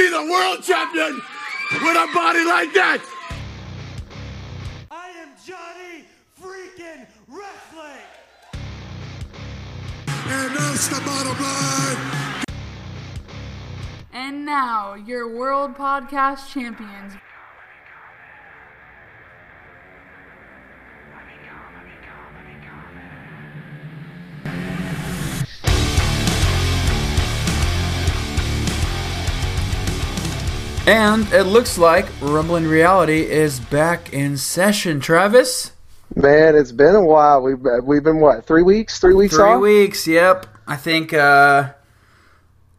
be the world champion with a body like that. I am Johnny freaking Wrestling. And that's the bottom line. And now, your World Podcast Champions. And it looks like Rumbling Reality is back in session, Travis. Man, it's been a while. We've we've been what three weeks? Three weeks Three off. weeks, yep. I think uh,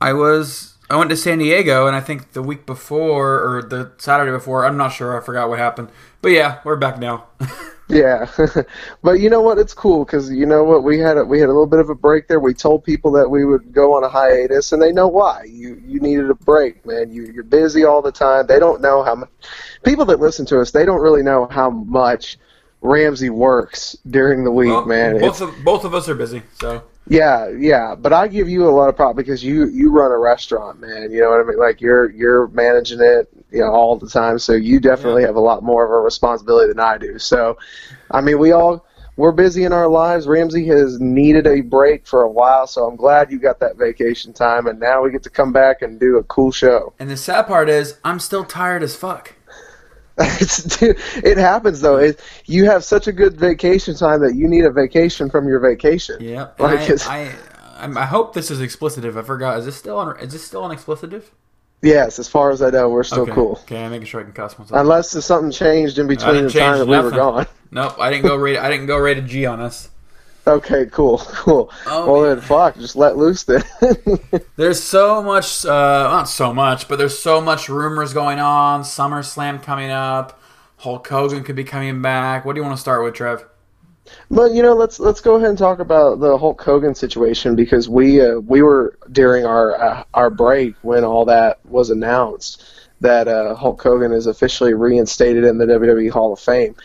I was I went to San Diego, and I think the week before or the Saturday before, I'm not sure. I forgot what happened, but yeah, we're back now. Yeah, but you know what? It's cool because you know what we had a, we had a little bit of a break there. We told people that we would go on a hiatus, and they know why. You you needed a break, man. You you're busy all the time. They don't know how much people that listen to us. They don't really know how much Ramsey works during the week, Well, man. both It's- of both of us are busy, so Yeah, yeah, but I give you a lot of prop because you you run a restaurant, man. You know what I mean? Like you're you're managing it, you know, all the time. So you definitely have a lot more of a responsibility than I do. So, I mean, we all we're busy in our lives. Ramsey has needed a break for a while, so I'm glad you got that vacation time, and now we get to come back and do a cool show. And the sad part is, I'm still tired as fuck. It's, dude, it happens though. It, you have such a good vacation time that you need a vacation from your vacation. Yeah, Like I, I, I hope this is explicitive. I forgot. Is this still on? Is this still on explicitive? Yes, as far as I know, we're still okay. cool. Okay, I'm making sure I can cuss myself. Unless there's something changed in between the time that we were gone. Nope, I didn't go rate. I didn't go rated G on us. Okay, cool, cool. Oh, well man. then, fuck, just let loose then. There's so much, uh, not so much, but there's so much rumors going on. SummerSlam coming up. Hulk Hogan could be coming back. What do you want to start with, Trev? But you know, let's let's go ahead and talk about the Hulk Hogan situation because we uh, we were during our uh, our break when all that was announced that uh, Hulk Hogan is officially reinstated in the WWE Hall of Fame.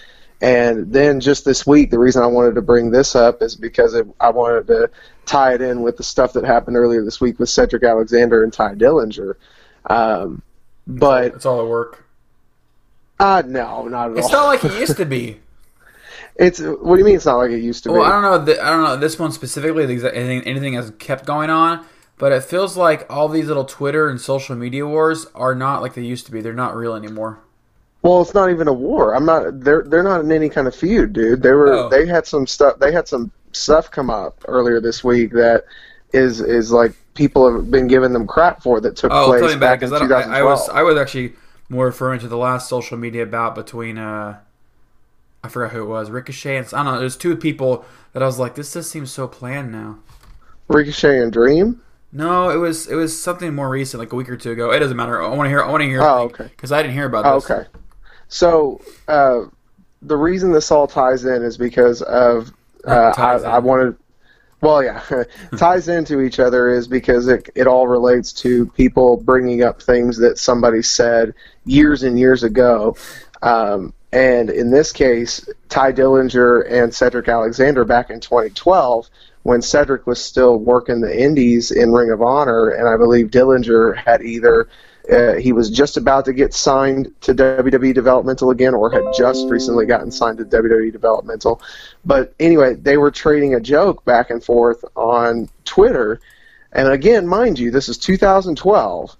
And then just this week, the reason I wanted to bring this up is because it, I wanted to tie it in with the stuff that happened earlier this week with Cedric Alexander and Tye Dillinger. Um, but It's all at work. uh, no, not at It's all. It's not like it used to be. It's what do you mean? It's not like it used to Well, be. I don't know. th- I don't know this one specifically. Anything, anything has kept going on, but it feels like all these little Twitter and social media wars are not like they used to be. They're not real anymore. Well, it's not even a war. I'm not. They're they're not in any kind of feud, dude. They were. Oh. They had some stuff. They had some stuff come up earlier this week that is is like people have been giving them crap for that took Oh, place back back in I, I was I was actually more referring to the last social media bout between uh, I forgot who it was, Ricochet and I don't know. There's two people that I was like, this just seems so planned now. Ricochet and Dream. No, it was it was something more recent, like a week or two ago. It doesn't matter. I want to hear. I want to hear. Oh, okay. Because I didn't hear about Oh, this. okay. So uh, the reason this all ties in is because of uh, I, in. I wanted. Well, yeah, ties into each other is because it it all relates to people bringing up things that somebody said years and years ago. Um, and in this case, Tye Dillinger and Cedric Alexander back in 2012, when Cedric was still working the Indies in Ring of Honor, and I believe Dillinger had either uh, he was just about to get signed to WWE Developmental again, or had just recently gotten signed to WWE Developmental. But anyway, they were trading a joke back and forth on Twitter. And again, mind you, this is 2012,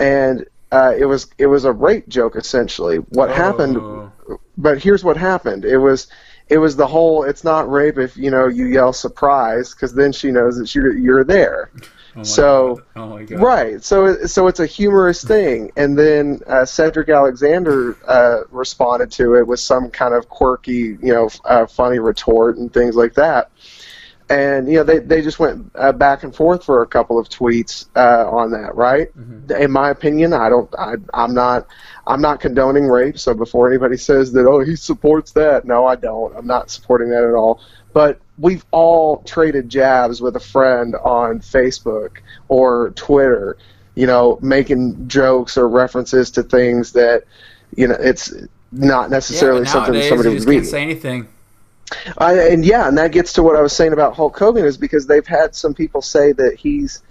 and uh, it was it was a rape joke essentially. What happened? But here's what happened. It was it was the whole. It's not rape if you know you yell surprise because then she knows that you're you're there. Oh So- oh. Right. So so it's a humorous thing, and then uh, Cedric Alexander uh, responded to it with some kind of quirky, you know, uh, funny retort and things like that. And you know they they just went uh, back and forth for a couple of tweets uh, on that, right? In my opinion, I don't, I, I'm not, I'm not condoning rape. So before anybody says that, oh, he supports that, no, I don't. I'm not supporting that at all. But we've all traded jabs with a friend on Facebook or Twitter, you know, making jokes or references to things that, you know, it's not necessarily but something somebody would read. say anything. I, and yeah, and that gets to what I was saying about Hulk Hogan is because they've had some people say that he's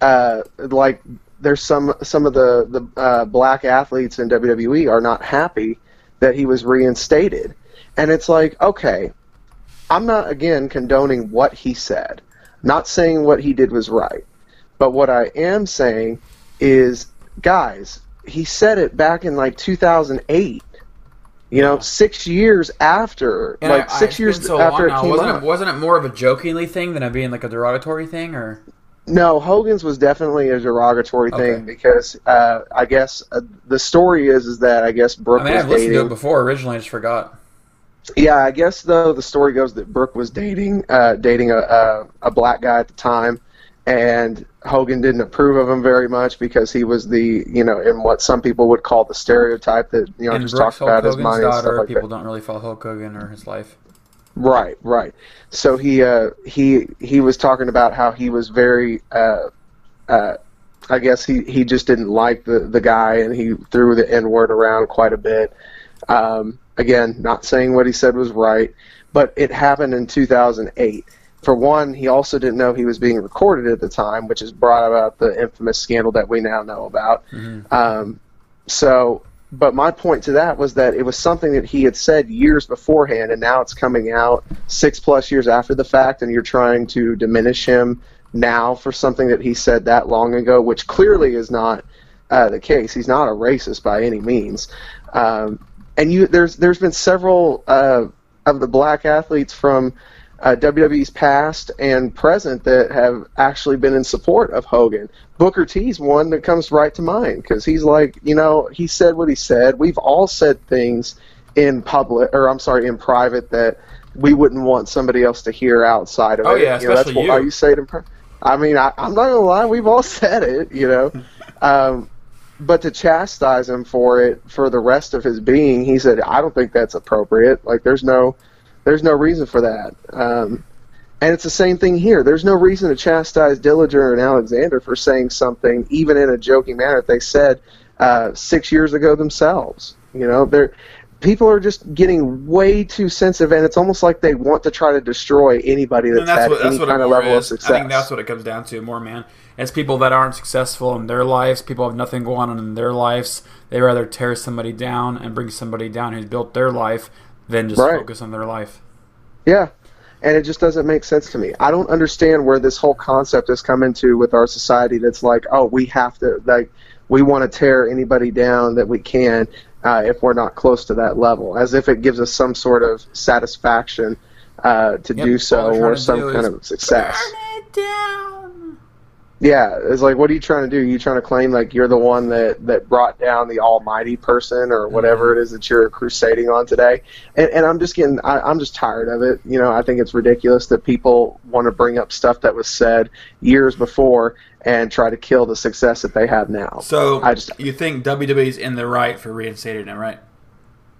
uh, like there's some some of the the uh, black athletes in WWE are not happy that he was reinstated, and it's like okay, I'm not again condoning what he said, not saying what he did was right, but what I am saying is, guys, he said it back in like 2008. You know, six years after, And like I- six years so after now. it came wasn't out. it wasn't it more of a jokingly thing than it being like a derogatory thing or No, Hogan's was definitely a derogatory Okay. thing because uh, I guess uh, the story is is that I guess Brooke I mean was I've listened to it dating. before originally I just forgot. Yeah, I guess though the story goes that Brooke was dating uh, dating a, a a black guy at the time, and Hogan didn't approve of him very much because he was the you know in what some people would call the stereotype that you know and just Brooks talked about Hulk his Hogan's money and stuff daughter, like that. people don't really follow Hulk Hogan or his life. Right, right. So he uh, he he was talking about how he was very uh, uh, I guess he, he just didn't like the, the guy and he threw the N word around quite a bit. Um, again, not saying what he said was right, but it happened in 2008. For one, he also didn't know he was being recorded at the time, which has brought about the infamous scandal that we now know about. Um, so, but my point to that was that it was something that he had said years beforehand, and now it's coming out six plus years after the fact, and you're trying to diminish him now for something that he said that long ago, which clearly is not uh, the case. He's not a racist by any means. Um, and you, there's there's been several uh, of the black athletes from uh, WWE's past and present that have actually been in support of Hogan. Booker T's one that comes right to mind because he's like, you know, he said what he said. We've all said things in public, or I'm sorry, in private that we wouldn't want somebody else to hear outside of Oh, it. yeah, you know, that's especially you. you say it in private. I mean, I, I'm not gonna lie, we've all said it, you know. Um, but to chastise him for it for the rest of his being, he said, I don't think that's appropriate. Like, there's no, there's no reason for that. Um, and it's the same thing here. There's no reason to chastise Dillinger and Alexander for saying something, even in a joking manner, that they said uh, six years ago themselves. You know, they're people are just getting way too sensitive, and it's almost like they want to try to destroy anybody that's, And that's had what that's any kind of level of success. I think that's what it comes down to more, man. It's people that aren't successful in their lives. People have nothing going on in their lives. They rather tear somebody down and bring somebody down who's built their life than just Right. focus on their life. Yeah. And it just doesn't make sense to me. I don't understand where this whole concept has come into with our society that's like, oh, we have to, like, we want to tear anybody down that we can uh, if we're not close to that level, as if it gives us some sort of satisfaction uh, to Yep, do so or some kind of success. It. Yeah, it's like, what are you trying to do? Are you trying to claim like you're the one that that brought down the almighty person or whatever Mm-hmm. it is that you're crusading on today? And, and I'm just getting, I, I'm just tired of it. You know, I think it's ridiculous that people want to bring up stuff that was said years before and try to kill the success that they have now. So I just, you think WWE's in the right for reinstating him, right?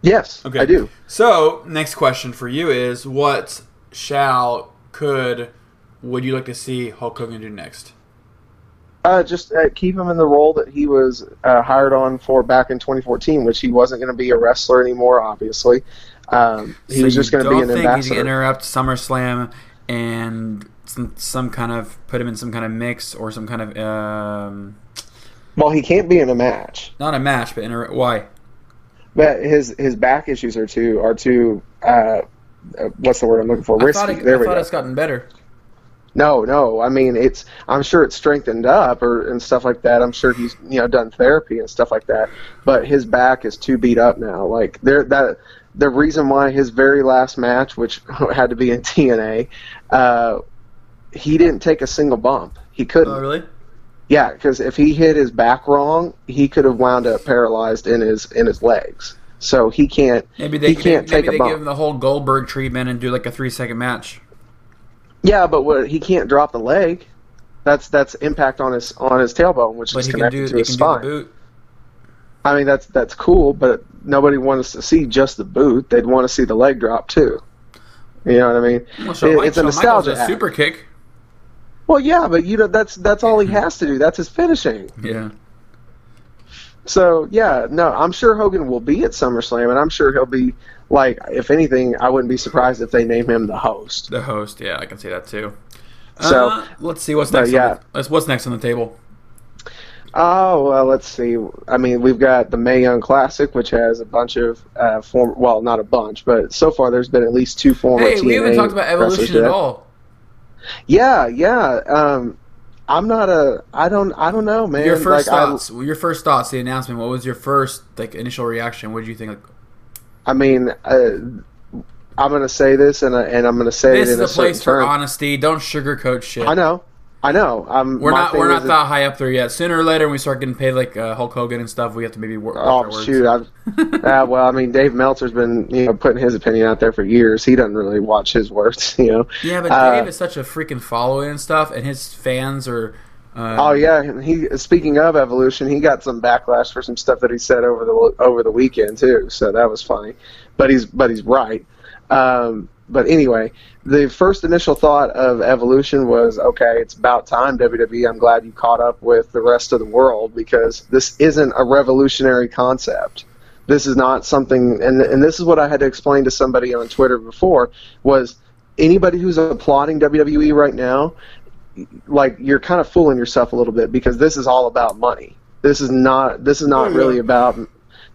yes, Okay. I do. So next question for you is: What shall could would you like to see Hulk Hogan do next? Uh, just uh, keep him in the role that he was uh, hired on for back in 2014, which he wasn't going to be a wrestler anymore. Obviously, um, he So was just going to be an think he's ambassador. gonna interrupt SummerSlam and some, some kind of put him in some kind of mix or some kind of um, well, he can't be in a match. not a match, but inter- why? But his his back issues are too are too uh, uh, what's the word I'm looking for? I Risky. thought, it, there I we thought go. it's gotten better. No, no. I mean, it's. I'm sure it's strengthened up or and stuff like that. I'm sure he's you know done therapy and stuff like that. But his back is too beat up now. Like there that the reason why his very last match, which had to be in TNA, uh, he didn't take a single bump. He couldn't. Oh, really? Yeah, because if he hit his back wrong, he could have wound up paralyzed in his in his legs. So he can't. Maybe they he can't maybe take a they bump. give him the whole Goldberg treatment and do like a three second match. Yeah, but what, he can't drop the leg. That's that's impact on his on his tailbone, which But is connected do to his can do the spine. boot. I mean, that's that's cool, but nobody wants to see just the boot. They'd want to see the leg drop too. You know what I mean? Well, Shawn It- Mike- it's a Shawn nostalgia. A super kick. Well, yeah, but you know that's that's all he has to do. That's his finishing. Yeah. So yeah, no, I'm sure Hogan will be at SummerSlam, and I'm sure he'll be like, if anything, I wouldn't be surprised if they name him the host. The host, yeah, I can see that too. So, uh, let's see what's next. yeah. on the, what's next on the table? Oh well, let's see. I mean, we've got the Mae Young Classic, which has a bunch of uh, former. Well, not a bunch, but so far there's been at least two former. Hey, we haven't talked about evolution at all. Yeah, yeah. Um, I'm not a. I don't. I don't know, man. Your first like, I- thoughts. your first thoughts. The announcement. What was your first like initial reaction? What did you think? Like, I mean, uh, I'm going to say this, and I, and I'm going to say this it is in a a place for term. honesty. Don't sugarcoat shit. I know, I know. I'm. We're not. We're not that- high up there yet. Sooner or later, when we start getting paid like uh, Hulk Hogan and stuff, we have to maybe work. Oh shoot! I've, uh, well, I mean, Dave Meltzer's been you know putting his opinion out there for years. He doesn't really watch his words, you know. Yeah, but Uh, Dave is such a freaking following and stuff, and his fans are. Uh, Oh yeah, he. Speaking of evolution, he got some backlash for some stuff that he said over the over the weekend too. So that was funny, but he's but he's right. Um, but anyway, the first initial thought of evolution was okay. It's about time WWE. I'm glad you caught up with the rest of the world because this isn't a revolutionary concept. This is not something, and and this is what I had to explain to somebody on Twitter before was anybody who's applauding WWE right now like you're kind of fooling yourself a little bit because this is all about money. This is not. This is not really about.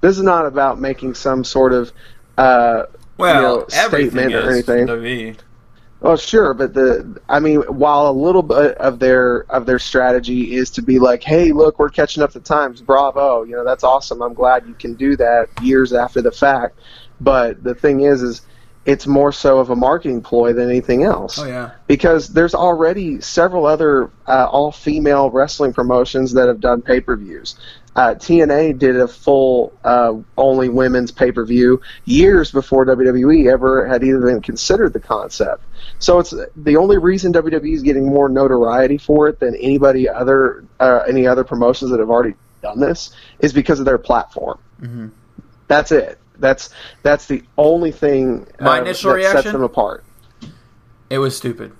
This is not about making some sort of. Uh, well, you know, statement or anything. WWE. well, sure, but the. I mean, while a little bit of their of their strategy is to be like, hey, look, we're catching up to times. Bravo, you know that's awesome. I'm glad you can do that years after the fact. But the thing is, is it's more so of a marketing ploy than anything else Oh yeah. because there's already several other uh, all-female wrestling promotions that have done pay-per-views. Uh, TNA did a full uh, only women's pay-per-view years before WWE ever had even considered the concept. So it's the only reason WWE is getting more notoriety for it than anybody other uh, any other promotions that have already done this is because of their platform. Mm-hmm. That's it. That's that's the only thing My uh, initial that sets them apart. It was stupid.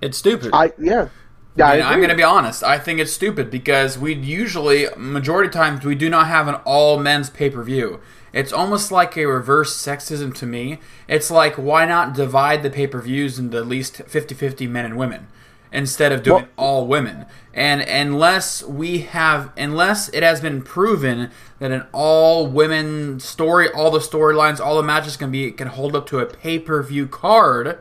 It's stupid. I yeah. Yeah, I I'm going to be honest. I think it's stupid because we usually, majority of times, we do not have an all men's pay per view. It's almost like a reverse sexism to me. It's like, why not divide the pay per views into at least 50 50 men and women instead of doing Well- all women? And unless we have, unless it has been proven that an all women story, all the storylines, all the matches can be, can hold up to a pay per view card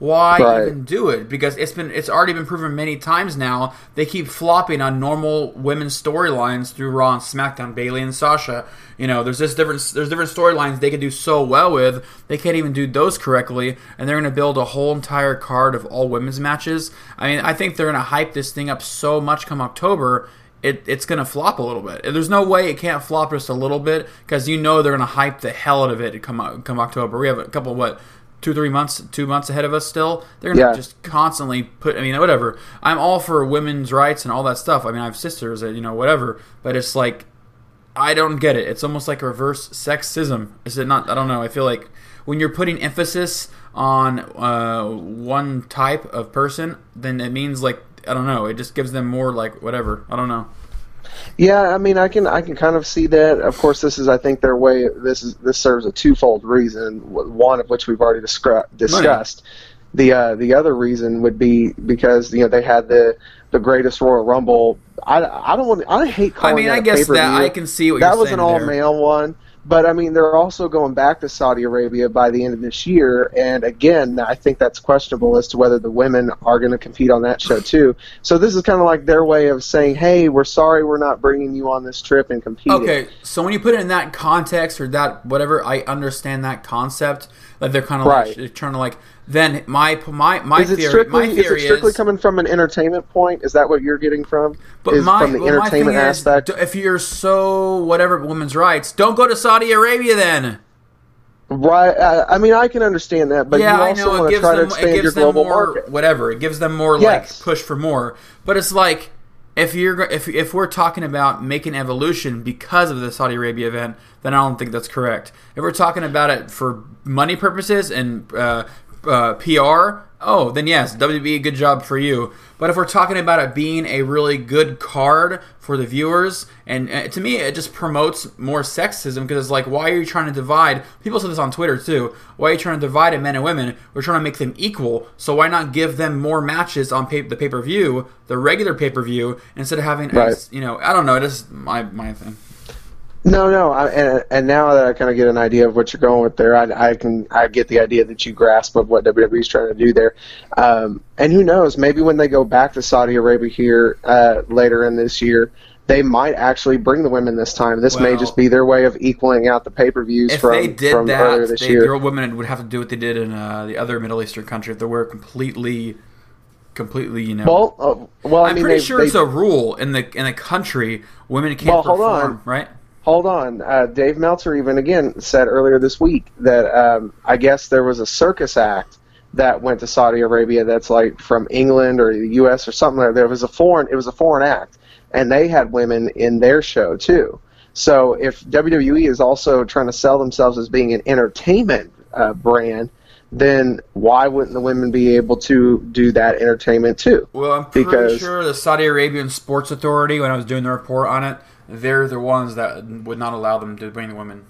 why Right. even do it? Because it's been it's already been proven many times now. They keep flopping on normal women's storylines through Raw and SmackDown. Bayley and Sasha. You know, there's this different there's different storylines they can do so well with. They can't even do those correctly, and they're going to build a whole entire card of all women's matches. I mean, I think they're going to hype this thing up so much come October. It, it's going to flop a little bit. There's no way it can't flop just a little bit because you know they're going to hype the hell out of it come come October. We have a couple what two three months two months ahead of us still they're gonna Yeah. just constantly put i mean whatever. I'm all for women's rights and all that stuff. I mean i have sisters that you know whatever but it's like i don't get it. It's almost like reverse sexism. Is it not? I don't know. I feel like when you're putting emphasis on uh, one type of person then it means like i don't know. It just gives them more like whatever. I don't know Yeah, I mean, I can I can kind of see that. Of course, this is I think their way. This is this serves a twofold reason. One of which we've already discra- discussed. The uh, the other reason would be because you know they had the the greatest Royal Rumble. I, I don't want I hate i mean that i guess that i can see what that was an all male one. But I mean, they're also going back to Saudi Arabia by the end of this year, and again, I think that's questionable as to whether the women are going to compete on that show too. So this is kind of like their way of saying, "Hey, we're sorry, we're not bringing you on this trip and competing." Okay, so when you put it in that context or that whatever, I understand that concept. Like they're kind of Right. like trying to like. Then my my my Is it theory strictly, my is it strictly is, coming from an entertainment point? Is that what you're getting from? but is my, from the entertainment is, aspect? d- if you're so whatever women's rights, don't go to Saudi Arabia then. right. I mean, I can understand that, but yeah, you I also know it want to gives try to expand it your gives them global more market. whatever. It gives them more Yes. like push for more. But it's like if you're if if we're talking about making evolution because of the Saudi Arabia event, then I don't think that's correct. If we're talking about it for money purposes and uh, uh, PR, oh, then yes, WWE, good job for you. But if we're talking about it being a really good card for the viewers, and uh, to me, it just promotes more sexism because it's like, why are you trying to divide? People say this on Twitter too. Why are you trying to divide men and women? We're trying to make them equal. So why not give them more matches on pay- the pay per view, the regular pay per view, instead of having, Right. you know, I don't know. It is my my thing. No, no, I, and and now that I kind of get an idea of what you're going with there, I, I can I get the idea that you grasp of what WWE's trying to do there. Um, and who knows, maybe when they go back to Saudi Arabia here uh, later in this year, they might actually bring the women this time. This may just be their way of equaling out the pay per views If from they did from earlier that, this they, year. the women would have to do what they did in uh, the other Middle Eastern country. If they were completely, completely, you know. Well, uh, well, I I'm mean, pretty they, sure they, it's a rule in the in the country women can't Well, hold perform, on. right? Hold on. Uh, Dave Meltzer even again said earlier this week that um, I guess there was a circus act that went to Saudi Arabia that's like from England or the U.S. or something. Like There was a foreign. It was a foreign act, and they had women in their show too. So if WWE is also trying to sell themselves as being an entertainment uh, brand, then why wouldn't the women be able to do that entertainment too? Well, I'm pretty Because- sure the Saudi Arabian Sports Authority, when I was doing the report on it, they're the ones that would not allow them to bring the women.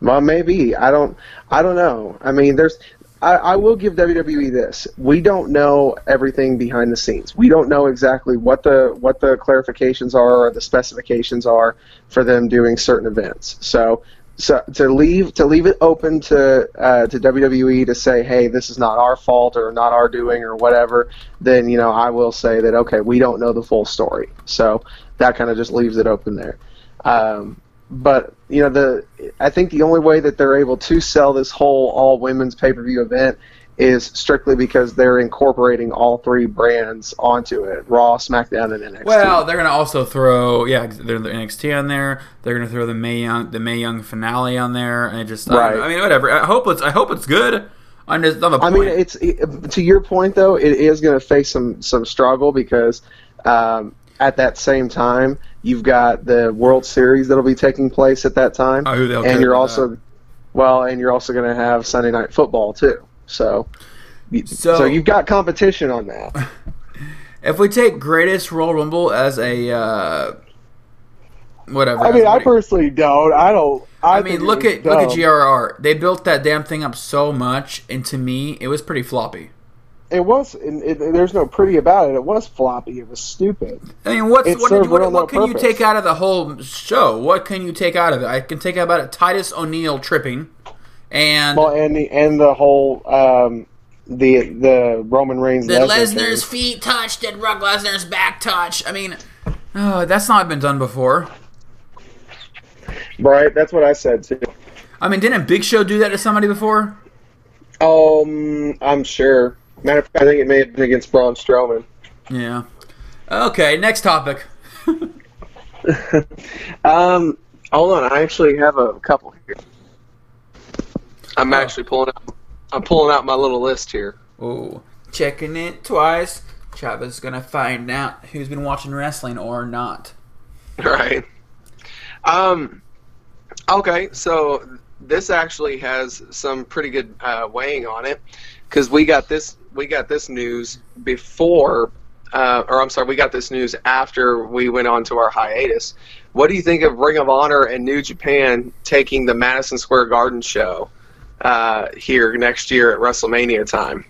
Well, maybe I don't. I don't know. I mean, there's. I, I will give WWE this. We don't know everything behind the scenes. We don't know exactly what the what the clarifications are or the specifications are for them doing certain events. So, so to leave to leave it open to uh, to WWE to say, hey, this is not our fault or not our doing or whatever. Then you know, I will say that okay, we don't know the full story. So that kind of just leaves it open there. Um, but you know the I think the only way that they're able to sell this whole all women's pay per view event is strictly because they're incorporating all three brands onto it: Raw, SmackDown, and NXT. Well, they're gonna also throw yeah, they're the NXT on there. They're gonna throw the Mae Young the Mae Young finale on there, and it just I, Right. know. I mean whatever. I hope it's I hope it's good. I'm just the I mean, it's it, to your point though. It is going to face some some struggle because um, at that same time you've got the World Series that'll be taking place at that time, Oh, who the hell cares and you're also well, and you're also going to have Sunday Night Football too. So. So- so you've got competition on that. if we take Greatest Royal Rumble as a uh, whatever, I mean, I personally don't. I don't. I, I mean, look at look at. GRR. They built that damn thing up so much, and to me, it was pretty floppy. It was. It, it, there's no pretty about it. It was floppy. It was stupid. I mean, what's, It what, did, what, what no can you take out of the whole show? What can you take out of it? I can take out about it Titus O'Neil tripping, and Well, and the and the whole um, the the Roman Reigns the Lesnar's feet touched and Brock Lesnar's back touch. I mean, oh, that's not been done before. right. That's what I said too. I mean, didn't Big Show do that to somebody before? Um, I'm sure. Matter of fact, I think it may have been against Braun Strowman. Yeah. Okay, next topic. Um, hold on. I actually have a couple here. I'm Oh. actually pulling out. I'm pulling out my little list here. Oh, checking it twice. Chavez is gonna find out who's been watching wrestling or not. Right. Um. Okay, so this actually has some pretty good uh, weighing on it because we got this we got this news before, uh, or I'm sorry, we got this news after we went on to our hiatus. What do you think of Ring of Honor and New Japan taking the Madison Square Garden show uh, here next year at WrestleMania time?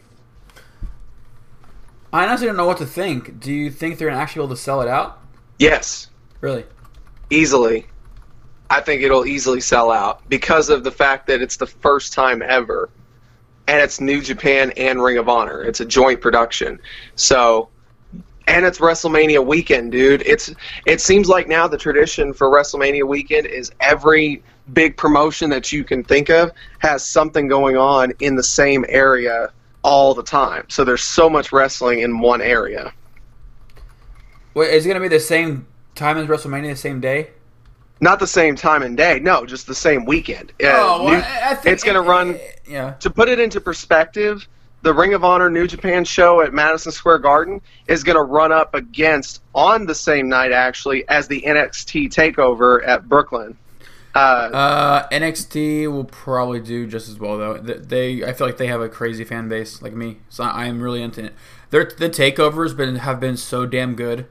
I honestly don't know what to think. Do you think they're actually be able to sell it out? Yes, Really? easily. I think it'll easily sell out because of the fact that it's the first time ever, and it's New Japan and Ring of Honor. It's a joint production, so and it's WrestleMania weekend, dude. It's it seems like now the tradition for WrestleMania weekend is every big promotion that you can think of has something going on in the same area all the time. So there's so much wrestling in one area. Wait, is it gonna be the same time as WrestleMania, the same day? Not the same time and day, no, just the same weekend. Oh, New- I, I think it's going to run. Yeah. To put it into perspective, the Ring of Honor New Japan show at Madison Square Garden is going to run up against on the same night actually as the NXT Takeover at Brooklyn. Uh, Uh, NXT will probably do just as well though. They, I feel like they have a crazy fan base like me, so I am really into it. Their the takeovers been have been so damn good.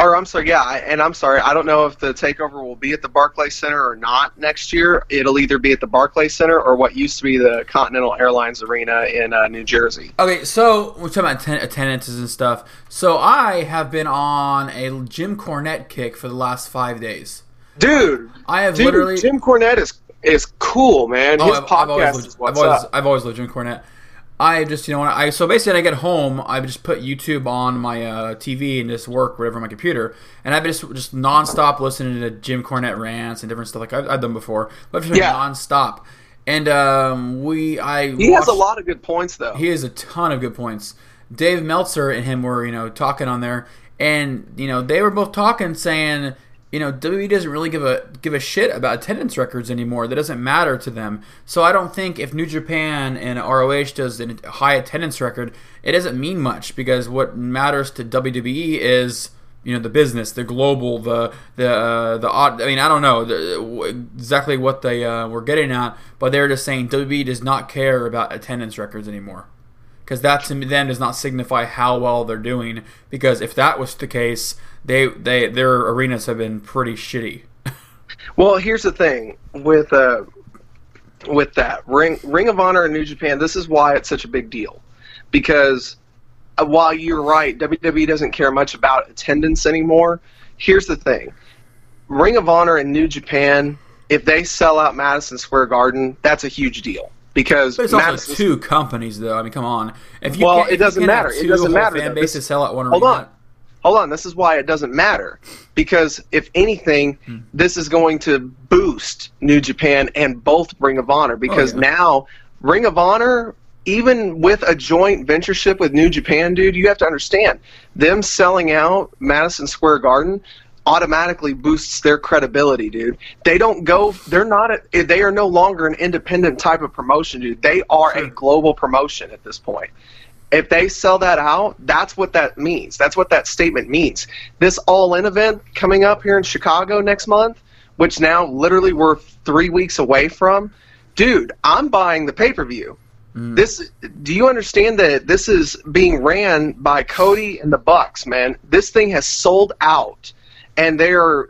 or I'm sorry, yeah, I- and I'm sorry, I don't know if the takeover will be at the Barclays Center or not next year. It'll either be at the Barclays Center or what used to be the Continental Airlines Arena in uh, New Jersey. Okay, so we're talking about atten- attendances and stuff. So I have been on a Jim Cornette kick for the last five days. Dude, I have dude, literally Jim Cornette is is cool, man. Oh, His I've, podcast I've always is loved, what's I've always, up. I've always loved Jim Cornette. I just, you know, I so basically, when I get home, I just put YouTube on my uh, TV and just work whatever on my computer, and I've just just nonstop listening to Jim Cornette rants and different stuff like I've, I've done before, but I've just been Yeah. nonstop. And um, we, I He has a lot of good points, though. he has a ton of good points. Dave Meltzer and him were, you know, talking on there, and you know they were both talking, saying, you know, WWE doesn't really give a give a shit about attendance records anymore. That doesn't matter to them. So I don't think if New Japan and ROH does a high attendance record, it doesn't mean much because what matters to WWE is you know the business, the global, the the uh, the odd. I mean, I don't know the, exactly what they uh, were getting at, but they're just saying WWE does not care about attendance records anymore because that to them does not signify how well they're doing. Because if that was the case, they they their arenas have been pretty shitty. Well, here's the thing with uh, with that Ring Ring of Honor and New Japan. This is why it's such a big deal, because uh, while you're right, WWE doesn't care much about attendance anymore. Here's the thing: Ring of Honor and New Japan, if they sell out Madison Square Garden, that's a huge deal because But it's also two companies, though. I mean, come on. If you Well, it doesn't matter. It doesn't matter, Fan though. bases This- sell out one Hold arena. on. Hold on, this is why it doesn't matter. Because if anything, Hmm. this is going to boost New Japan and both Ring of Honor because Oh, yeah. now Ring of Honor, even with a joint ventureship with New Japan, dude, you have to understand them selling out Madison Square Garden automatically boosts their credibility, dude. They don't go. They're not. A, they are no longer an independent type of promotion, dude. They are a global promotion at this point if they sell that out, that's what that means. That's what that statement means. This all in event coming up here in Chicago next month, which now literally we're three weeks away from, dude, I'm buying the pay per view. This do you understand that this is being ran by Cody and the Bucks, man? This thing has sold out. And they're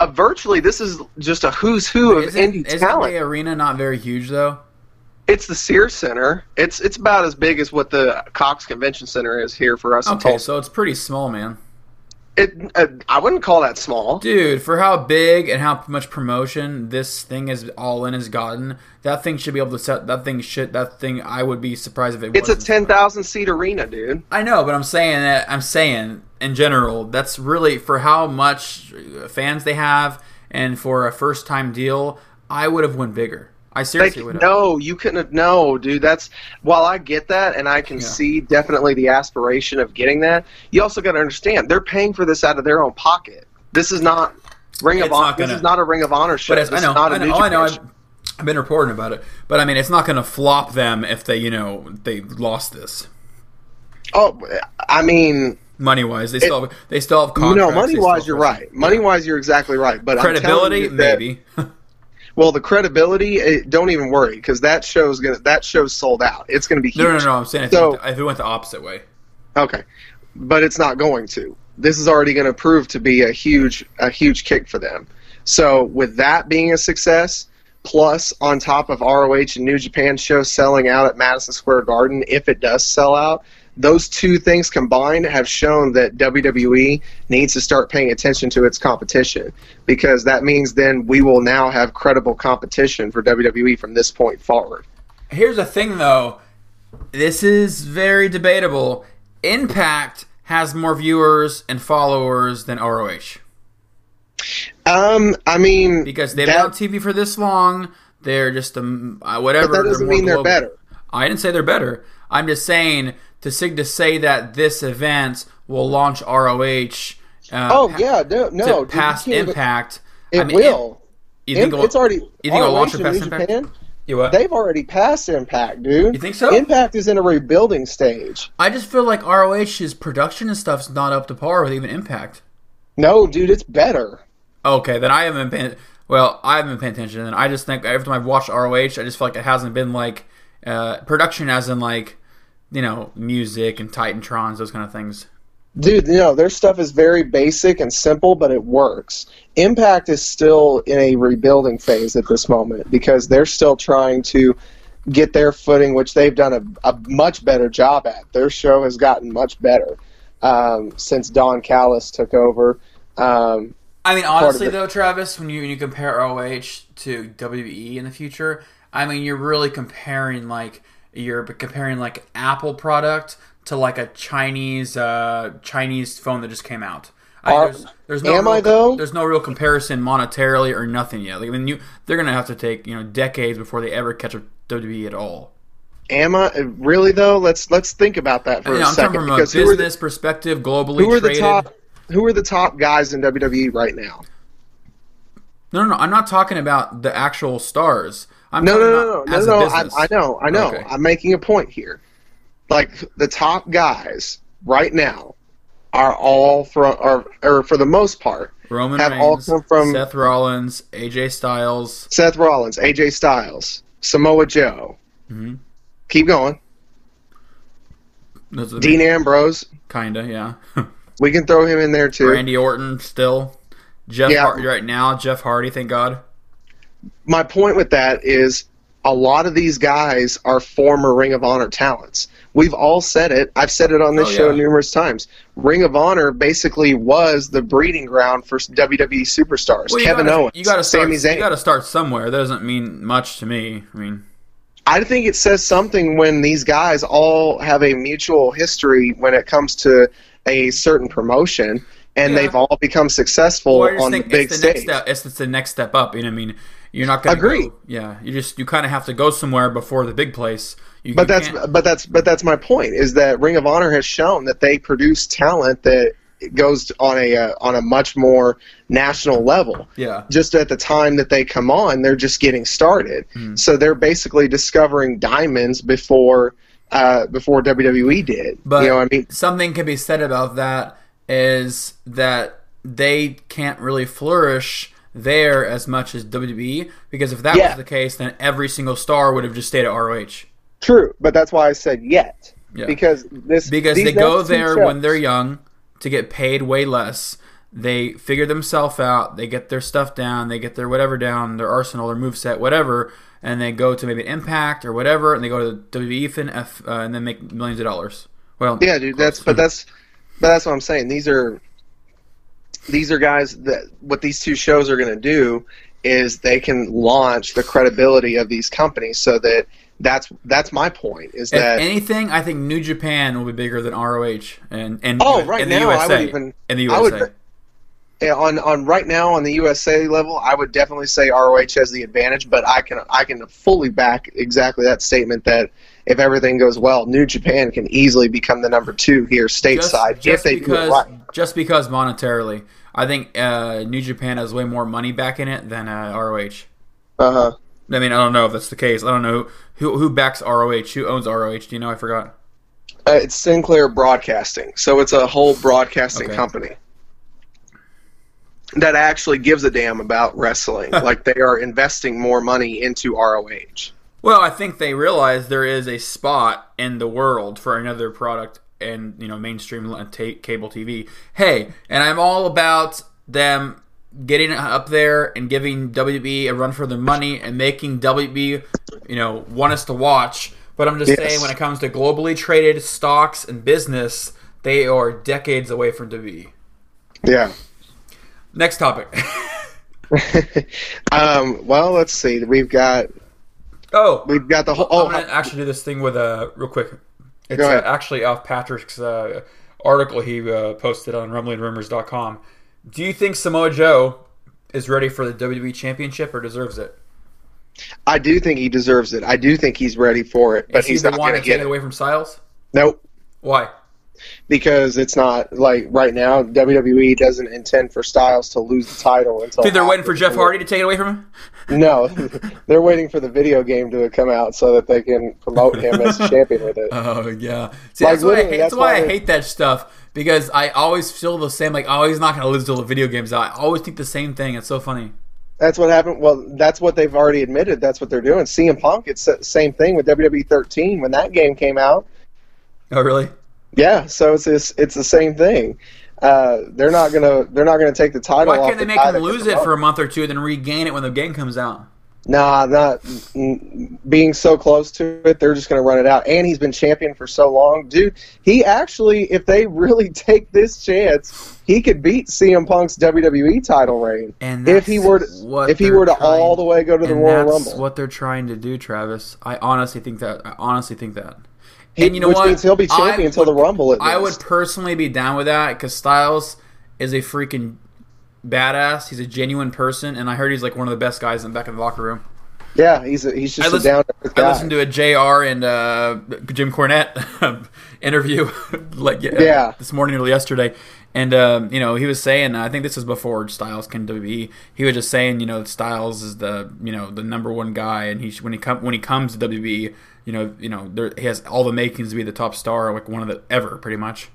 uh, virtually this is just a who's who of Isn't, indie isn't talent. the arena not very huge though? It's the Sears Center. It's it's about as big as what the Cox Convention Center is here for us in Okay, Tulsa. so it's pretty small, man. It, uh, I wouldn't call that small. Dude, for how big and how much promotion this thing is all in has gotten, that thing should be able to set. That thing should. That thing, I would be surprised if it. It's a ten thousand seat arena, dude. I know, but I'm saying that I'm saying in general, that's really for how much fans they have, and for a first time deal, I would have went bigger. I Like, seriously would no, you couldn't have. No, dude. That's while I get that, and I can see definitely the aspiration of getting that. You also got to understand they're paying for this out of their own pocket. This is not Ring of Honor. This is not a Ring of Honor show. But it's, I know, is not a I know, oh, I know. I've. I've been reporting about it, but I mean, it's not going to flop them if they, you know, they lost this Oh, I mean, money wise. They still have, they still have contracts. they money wise, you're right. Money wise, you're exactly right. But Credibility, you that- maybe. Well, the credibility, eh, don't even worry because that show's gonna that show's sold out. It's gonna be huge. no, no, no. I'm saying if, So- it went the, if it went the opposite way. Okay, but it's not going to. This is already going to prove to be a huge a huge kick for them. So with that being a success, plus on top of ROH and New Japan show selling out at Madison Square Garden, if it does sell out, those two things combined have shown that WWE needs to start paying attention to its competition because that means then we will now have credible competition for WWE from this point forward. Here's the thing, though. This is very debatable. Impact has more viewers and followers than ROH Um, I mean, because they've that- been on TV for this long. They're just um, uh, whatever. But that doesn't more mean they're better. I didn't say they're better. I'm just saying to sig to say that this event will launch ROH. Uh, Oh yeah, no, to no, dude, past Impact. It I mean, will. You think it'll- it's already. You think it'll launch it past New Impact? Japan, You what? They've already passed Impact, dude. You think so? Impact is in a rebuilding stage. I just feel like ROH's production and stuff's not up to par with even Impact. No, dude, it's better. Okay, then I haven't been. Well, I haven't been paying attention, and I just think every time I've watched ROH, I just feel like it hasn't been like uh, production, as in like you know music and Titantrons, those kind of things. Dude, you know, their stuff is very basic and simple, but it works. Impact is still in a rebuilding phase at this moment because they're still trying to get their footing, which they've done a, a much better job at. Their show has gotten much better um, since Don Callis took over. Um, I mean, honestly, though, Travis, when you when you compare ROH to WWE in the future, I mean, you're really comparing like you're comparing like Apple product to like a Chinese uh, Chinese phone that just came out. I there's, there's no am real, I, though? There's no real comparison monetarily or nothing yet. Like, I mean, you they're gonna have to take you know decades before they ever catch up WWE at all. am I really though? Let's let's think about that for a know, I'm second. from a because who are the- business perspective, globally who are the top who are the top guys in WWE right now? No, no, no. I'm not talking about the actual stars. I'm No, no, no, no, no, no. I. I know, I know. Okay. I'm making a point here. Like the top guys right now are all from, or, or for the most part, Roman have all Reigns, come from- Seth Rollins, AJ Styles. Seth Rollins, AJ Styles, Samoa Joe. Mhm. Keep going. Are Dean Ambrose. kinda, yeah. We can throw him in there too. Randy Orton still. Jeff Yeah. Hardy right now. Jeff Hardy, thank God. My point with that is a lot of these guys are former Ring of Honor talents. We've all said it. I've said it on this Oh, show yeah. numerous times. Ring of Honor basically was the breeding ground for WWE superstars. Well, Kevin gotta, Owens, You got to start. Sami Zayn. You got to start somewhere. That doesn't mean much to me. I mean, I think it says something when these guys all have a mutual history when it comes to a certain promotion, and Yeah. they've all become successful well, on the big it's the stage. next step. It's, it's the next step up. You know what I mean? You're not going to Agree. Go, yeah, you just you kind of have to go somewhere before the big place. You, But you that's can't- but that's but that's my point is that Ring of Honor has shown that they produce talent that goes on a uh, on a much more national level. yeah. Just at the time that they come on, they're just getting started. Hmm. So they're basically discovering diamonds before uh, before WWE did. But you know, what I mean, something can be said about that is that they can't really flourish there as much as WWE because if that Yeah. was the case, then every single star would have just stayed at ROH. true. But that's why I said yet Yeah. because this because they go there shows- when they're young to get paid way less. They figure themselves out. They get their stuff down. They get their whatever down, their arsenal, their moveset, whatever, and they go to maybe an Impact or whatever, and they go to WWE fin- F, uh, and then make millions of dollars. Well, Yeah, dude. That's but that's but that's what I'm saying. These are these are guys that what these two shows are going to do is they can launch the credibility of these companies so that that's that's my point is If that anything, I think New Japan will be bigger than ROH and and Oh, right in the now, I would even- in the I USA. would- on on right now on the USA level, I would definitely say ROH has the advantage, but I can I can fully back exactly that statement that if everything goes well, New Japan can easily become the number two here just, stateside if they because do it right. Just because monetarily, I think uh, New Japan has way more money back in it than uh, ROH. Uh huh. I mean, I don't know if that's the case. I don't know who who backs ROH. Who owns ROH? Do you know? I forgot. Uh, it's Sinclair Broadcasting, so it's a whole broadcasting Okay. company that actually gives a damn about wrestling. like they are investing more money into ROH. Well, I think they realize there is a spot in the world for another product and you know mainstream l- ta- cable TV. Hey, and I'm all about them getting up there and giving WB a run for their money and making WB, you know, want us to watch. But I'm just Yes. saying, when it comes to globally traded stocks and business, they are decades away from WWE. Yeah. Next topic. um, well, let's see. We've got oh, we've got the whole. I'm Oh, gonna actually do this thing with uh real quick. It's uh, actually off Patrick's uh, article he uh, posted on RumblingRumors.com. Do you think Samoa Joe is ready for the WWE Championship or deserves it? I do think he deserves it. I do think he's ready for it, but is he he's the not one going to get it it. away from Styles? Nope. Why? Because it's not like right now. WWE doesn't intend for Styles to lose the title until. Think they're waiting for Jeff Hardy to take it away from him? No, they're waiting for the video game to come out so that they can promote him as champion with it. Oh yeah. See, Like, that's why I hate. That's that's why I hate that stuff because I always feel the same. Like, oh, he's not going to lose till the video game's out. I always think the same thing. It's so funny. That's what happened. Well, that's what they've already admitted. That's what they're doing. CM Punk, it's the same thing with WWE 13 when that game came out. Oh, really? Yeah, so it's this, it's the same thing. Uh, they're not gonna they're not gonna take the title. Why can't they the make him lose it for a month or two, then regain it when the game comes out? Nah, not being so close to it. They're just gonna run it out. And he's been champion for so long, dude. He actually, if they really take this chance, he could beat CM Punk's WWE title reign. And if he were to, if he were to trying- all the way go to the Royal that's Rumble, what they're trying to do, Travis. I honestly think that. I honestly think that. He- and you know which what? means he'll be champion I until the would- Rumble. At I would personally be down with that because Styles is a freaking badass. He's a genuine person, and I heard he's like one of the best guys in the back of the locker room. Yeah, he's a, he's just I a listened, down I listened to a JR and uh, Jim Cornette interview like Yeah. this morning or yesterday, and um, you know he was saying I think this was before Styles came to WWE. He was just saying you know Styles is the you know the number one guy, and he when he come when he comes to WWE, you know you know there, he has all the makings to be the top star, like one of the ever pretty much.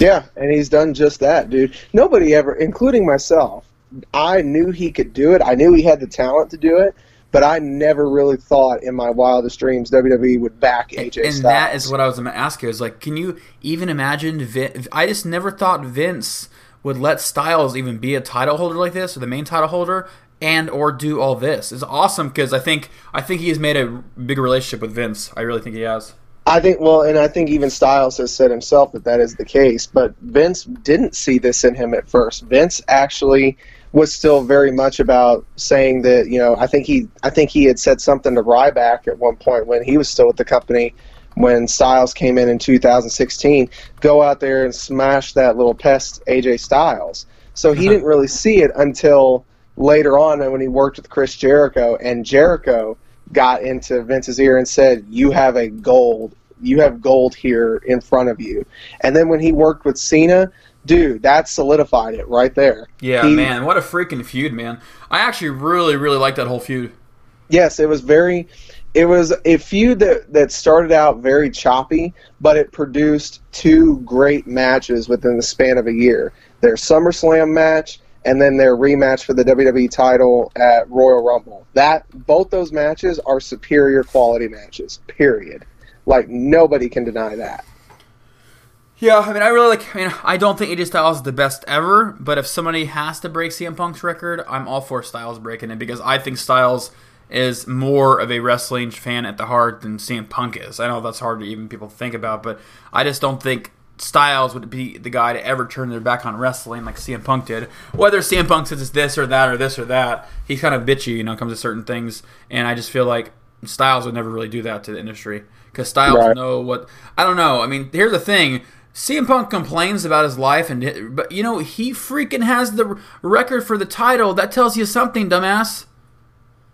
Yeah, and he's done just that, dude. Nobody ever, including myself, I knew he could do it. I knew he had the talent to do it, but I never really thought in my wildest dreams WWE would back AJ and Styles. that is what I was going to ask you. Is like, can you even imagine? Vin- I just never thought Vince would let Styles even be a title holder like this, or the main title holder, and or do all this. It's awesome because I think I think he has made a big relationship with Vince. I really think he has. I think, well, and I think even Styles has said himself that that is the case. But Vince didn't see this in him at first. Vince actually was still very much about saying that you know I think he I think he had said something to Ryback at one point when he was still with the company when Styles came in in 2016 go out there and smash that little pest AJ Styles. So he uh-huh. didn't really see it until later on when he worked with Chris Jericho and Jericho got into Vince's ear and said you have a gold you have gold here in front of you. And then when he worked with Cena dude that solidified it right there Yeah, He- man, what a freaking feud, man! I actually really really like that whole feud. Yes, it was very. It was a feud that that started out very choppy, but it produced two great matches within the span of a year. Their SummerSlam match and then their rematch for the WWE title at Royal Rumble. That both those matches are superior quality matches. Period. Like nobody can deny that. Yeah, I mean, I really like. I mean, I don't think AJ Styles is the best ever, but if somebody has to break CM Punk's record, I'm all for Styles breaking it because I think Styles is more of a wrestling fan at the heart than CM Punk is. I know that's hard to even people think about, but I just don't think Styles would be the guy to ever turn their back on wrestling like CM Punk did. Whether CM Punk says it's this or that or this or that, he's kind of bitchy, you know, comes to certain things, and I just feel like Styles would never really do that to the industry because Styles Right. know what I don't know. I mean, here's the thing. CM Punk complains about his life, and but you know he freaking has the record for the title. That tells you something, dumbass.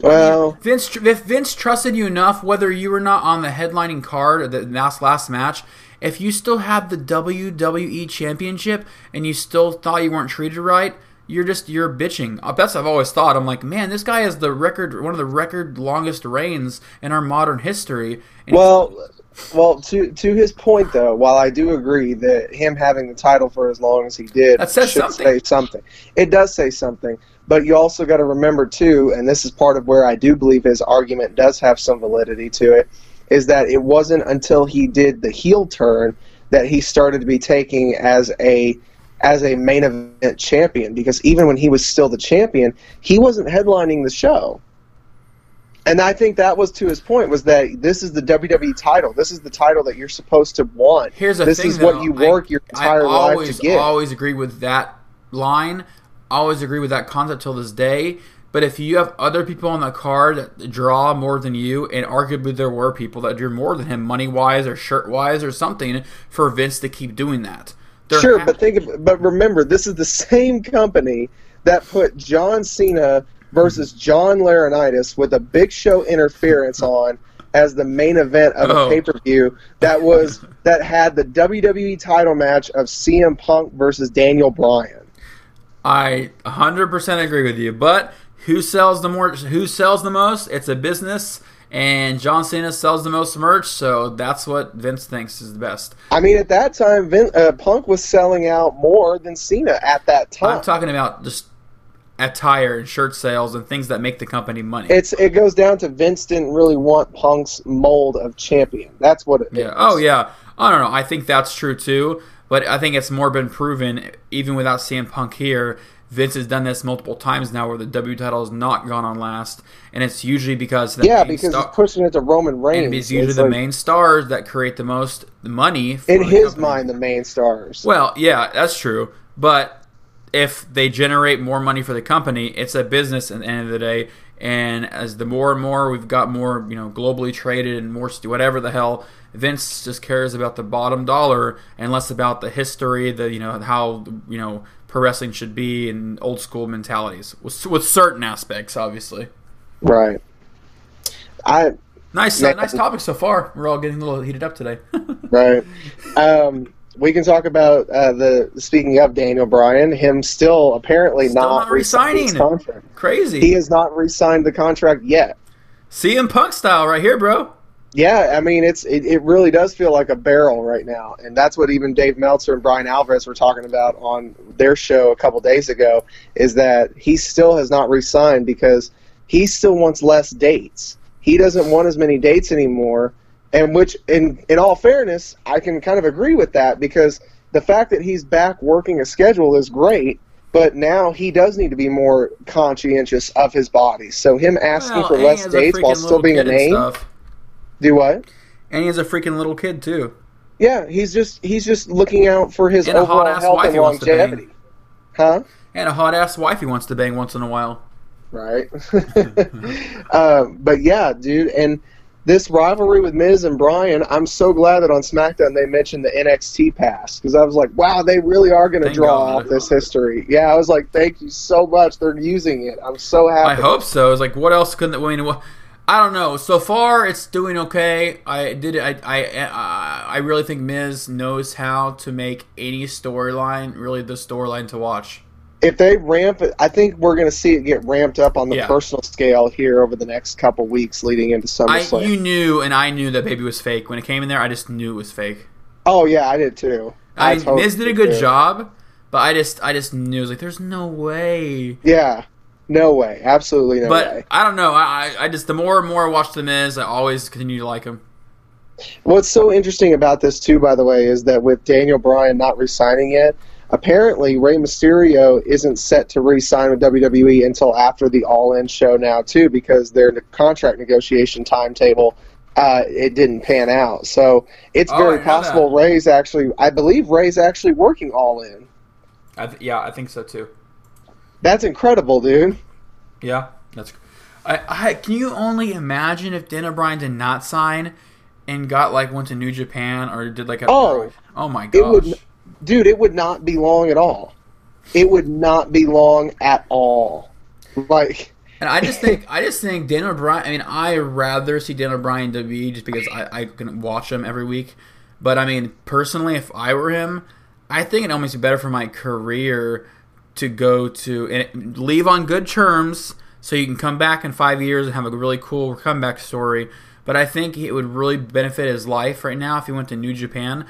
Well, Vince, if Vince trusted you enough, whether you were not on the headlining card or the last last match, if you still have the WWE Championship and you still thought you weren't treated right, you're just you're bitching. That's what I've always thought. I'm like, man, this guy has the record, one of the record longest reigns in our modern history. Well, well. To to his point though, while I do agree that him having the title for as long as he did That says should something. say something. It does say something. But you also got to remember too, and this is part of where I do believe his argument does have some validity to it, is that it wasn't until he did the heel turn that he started to be taking as a as a main event champion. Because even when he was still the champion, he wasn't headlining the show. And I think that was to his point was that this is the WWE title. This is the title that you're supposed to want. Here's the this thing, is what though. you I- work your entire I life always, to get. I always agree with that line. Always agree with that concept till this day. But if you have other people on the card that draw more than you, and arguably there were people that drew more than him, money wise or shirt wise or something, for Vince to keep doing that. Sure, but think of, but remember, this is the same company that put John Cena versus John Laurinaitis with a Big Show interference on as the main event of Oh. a pay per view that was that had the WWE title match of CM Punk versus Daniel Bryan. I 100% agree with you. But who sells the more? Who sells the most? It's a business, and John Cena sells the most merch. So that's what Vince thinks is the best. I mean, at that time, Vin, uh, Punk was selling out more than Cena at that time. I'm talking about just attire and shirt sales and things that make the company money. It's it goes down to Vince didn't really want Punk's mold of champion. That's what it. Yeah. Oh yeah. I don't know. I think that's true too. But I think it's more been proven, even without CM Punk here. Vince has done this multiple times now, where the W title has not gone on last, and it's usually because Yeah, because star- he's pushing it to Roman Reigns. and it's usually It's the like, main stars that create the most money. For in his company. mind, the main stars. Well, yeah, that's true. But if they generate more money for the company, it's a business at the end of the day. And as the more and more we've got more, you know, globally traded and more st- whatever the hell, Vince just cares about the bottom dollar and less about the history, the you know how you know pro wrestling should be and old school mentalities with, with certain aspects, obviously. Right. I Nice, Yeah. uh, nice topic so far. We're all getting a little heated up today. right. Um, we can talk about uh, the speaking of Daniel Bryan, him still apparently Still not, not re-signing his contract. Crazy. He has not re-signed the contract yet. CM Punk style right here, bro. Yeah, I mean it's it, it really does feel like a barrel right now, and that's what even Dave Meltzer and Bryan Alvarez were talking about on their show a couple days ago. Is that he still has not re-signed because he still wants less dates. He doesn't want as many dates anymore, and which, in in all fairness, I can kind of agree with that because the fact that he's back working a schedule is great. But now he does need to be more conscientious of his body. So him asking Well, for less dates while still being a name, stuff. Do what? And he's a freaking little kid too. Yeah, he's just he's just looking out for his And overall health wife and he wants to bang. longevity. Huh? And a hot ass wife he wants to bang once in a while. Right. um, but yeah, dude, and this rivalry with Miz and Bryan, I'm so glad that on SmackDown they mentioned the NXT pass because I was like, wow, they really are going to draw off this history. Yeah, I was like, thank you so much. They're using it. I'm so happy. I hope so. It's like what else couldn't I mean? What, I don't know. So far, it's doing okay. I did. I I I, I really think Miz knows how to make any storyline really the storyline to watch. If they ramp it, I think we're going to see it get ramped up on the Yeah. personal scale here over the next couple weeks leading into I you knew and I knew that baby was fake when it came in there. I just knew it was fake. oh yeah, I did too. I, totally Miz did a good too. job, but I just I just knew it was like there's no way. Yeah. No way. Absolutely no But way. I don't know. I I just the more and more I watch the Miz, I always continue to like him. What's so interesting about this too, by the way, is that with Daniel Bryan not re-signing yet, apparently Rey Mysterio isn't set to re-sign with WWE until after the All In show now too, because their contract negotiation timetable uh, it didn't pan out. So it's Oh, very possible that. Rey's actually, I believe Rey's actually working All In. I th- yeah, I think so too. That's incredible, dude. Yeah, that's. I, I can you only imagine if Daniel Bryan did not sign and got like went to New Japan or did like a Oh. oh my It would, dude. It would not be long at all. It would not be long at all. Like. and I just think I just think Daniel Bryan I mean I rather see Daniel Bryan WWE just because I, I can watch him every week but I mean personally if I were him I think it'd almost be better for my career to go to and leave on good terms so you can come back in five years and have a really cool comeback story. But I think it would really benefit his life right now if he went to New Japan.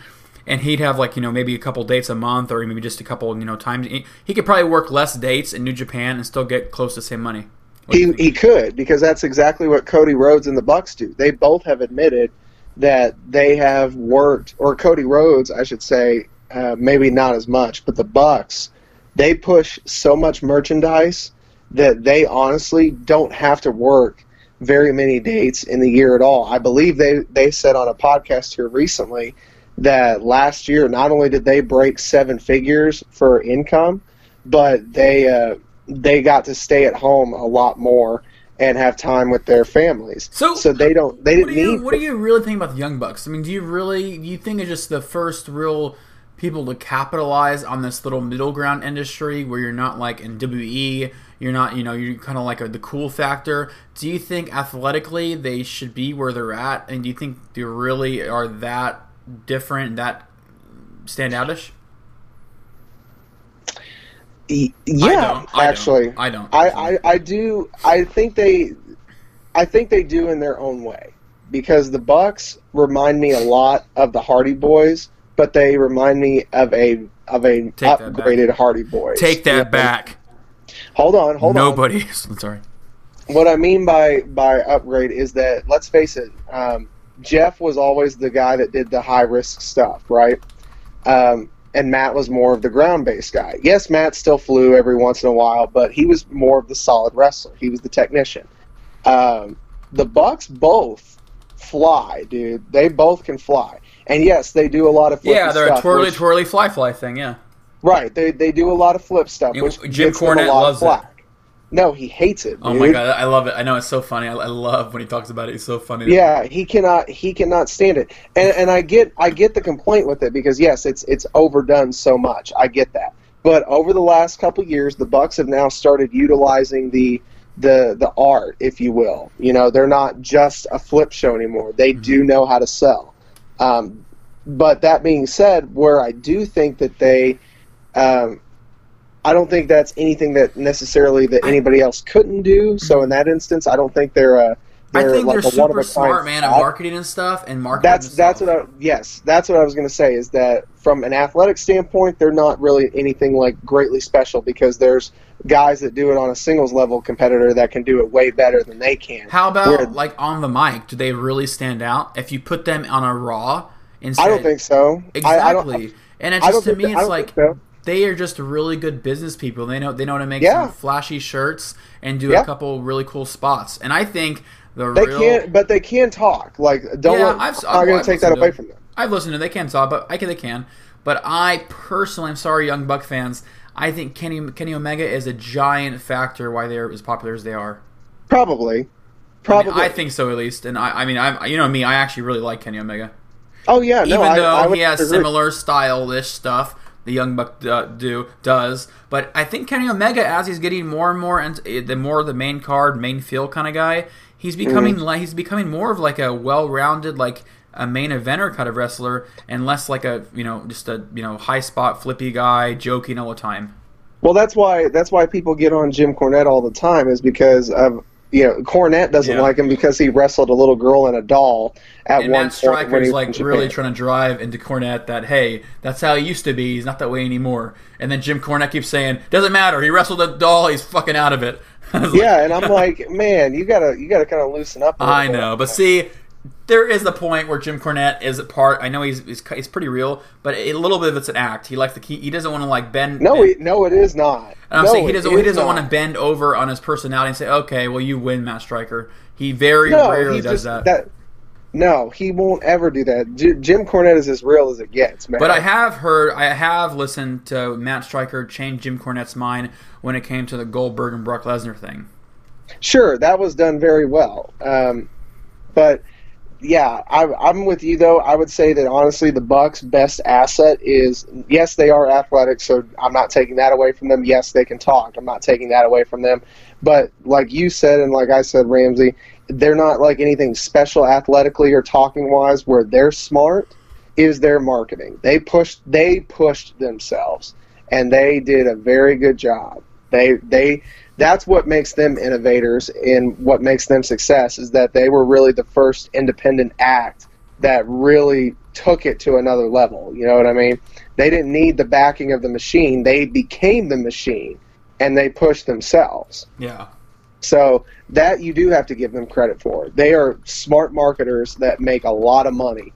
And he'd have like you know maybe a couple dates a month or maybe just a couple you know times. He, could probably work less dates in New Japan and still get close to the same money. He, he could because that's exactly what Cody Rhodes and the Bucks do. They both have admitted that they have worked, or Cody Rhodes, I should say, uh, maybe not as much, but the Bucks, they push so much merchandise that they honestly don't have to work very many dates in the year at all. I believe they they said on a podcast here recently that last year not only did they break seven figures for income, but they uh, they got to stay at home a lot more and have time with their families. So- so they don't they What didn't do you need What do you really think about the Young Bucks? I mean, do you really do you think it's just the first real people to capitalize on this little middle ground industry where you're not like in WWE, you're not you know you're kind of like a, the cool factor. Do you think athletically they should be where they're at, and do you think they really are that different, that standoutish? Yeah. I actually, don't. I don't. I, I, I do. I think they, I think they do in their own way because the Bucks remind me a lot of the Hardy Boys, but they remind me of a of a Take upgraded Hardy Boys. Take that back. hold on, hold on. Nobody. Sorry. what I mean by by upgrade is that let's face it, um, Jeff was always the guy that did the high risk stuff, right? Um, and Matt was more of the ground based guy. Yes, Matt still flew every once in a while, but he was more of the solid wrestler. He was the technician. Um, the Bucks both fly, dude. They both can fly, and yes, they do a lot of Yeah, they're stuff, a twirly which- twirly fly fly thing. Yeah. Right, they they do a lot of flip stuff, You which Jim gets them a Cornette loves it. No, he hates it. Oh my god, I love it. I know it's so funny. I, I love when he talks about it. He's so funny. Yeah, he cannot he cannot stand it. And and I get I get the complaint with it because yes, it's it's overdone so much. I get that. But over the last couple years, the Bucks have now started utilizing the the the art, if you will. You know, they're not just a flip show anymore. They mm-hmm. do know how to sell. Um, but that being said, where I do think that they um, I don't think that's anything that necessarily that anybody else couldn't do. So in that instance, I don't think they're a I think like they're super smart, man, at marketing and stuff, and marketing. That's that's what I yes, that's what I was going to say is that from an athletic standpoint, they're not really anything like greatly special because there's guys that do it on a singles level competitor that can do it way better than they can. How about Where- like on the mic? Do they really stand out if you put them on a Raw instead? I don't think so. I, I don't, exactly. and it's just to me, that- it's like they are just really good business people. They know they know how to make Yeah. some flashy shirts and do Yeah. a couple really cool spots. And I think the they real can't, but they can talk. Like don't. Yeah, I've- I'm not going to take that away from them. I've listened to them. They can talk, but I can they can. But I personally, I'm sorry, young Buck fans. I think Kenny Kenny Omega is a giant factor why they're as popular as they are. Probably, I, mean, probably. I think so at least, and I, I mean, I, you know me, I actually really like Kenny Omega. oh yeah, no, even I, though I he has agree. similar style-ish stuff the young buck uh, do does but i think kenny omega as he's getting more and more and the more the main card main field kind of guy he's becoming Mm-hmm. like he's becoming more of like a well-rounded like a main eventer kind of wrestler and less like a you know just a you know high spot flippy guy joking all the time Well, that's why that's why people get on Jim Cornette all the time is because of you know Cornette doesn't Yeah. like him because he wrestled a little girl and a doll at and one Matt point when he Striker's was like really trying to drive into Cornette that hey, that's how he used to be. He's not that way anymore. And then Jim Cornette keeps saying, "Doesn't matter. He wrestled a doll. He's fucking out of it." Like, yeah, and I'm like, man, you gotta you gotta kind of loosen up. I know, but see, there is the point where Jim Cornette is a part. I know he's he's, he's pretty real, but a little bit of it's an act. He likes to keep. He doesn't want to like bend. No, bend- he, no, it is not. and I'm no, saying he doesn't. He doesn't want to bend over on his personality and say, "Okay, well, you win, Matt Striker." He very No, rarely does just, that. No, he won't ever do that. J- Jim Cornette is as real as it gets, man. But I have heard, I have listened to Matt Striker change Jim Cornette's mind when it came to the Goldberg and Brock Lesnar thing. Sure, that was done very well. Um, but yeah, I, I'm with you though. I would say that honestly, the Bucks' best asset is yes, they are athletic, so I'm not taking that away from them. Yes, they can talk. I'm not taking that away from them. But like you said, and like I said, Ramsey, they're not like anything special athletically or talking wise. Where they're smart is their marketing. They pushed. They pushed themselves, and they did a very good job. They they that's what makes them innovators and what makes them success is that they were really the first independent act that really took it to another level. You know what I mean? They didn't need the backing of the machine. They became the machine and they pushed themselves. Yeah. So that you do have to give them credit for. They are smart marketers that make a lot of money.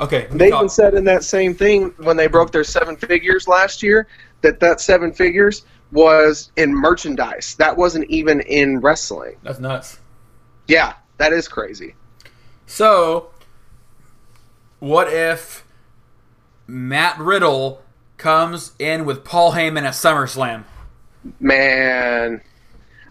Okay. They even said in that same thing when they broke their seven figures last year that that seven figures was in merchandise. That wasn't even in wrestling. That's nuts. Yeah, that is crazy. So, what if Matt Riddle comes in with Paul Heyman at SummerSlam? Man,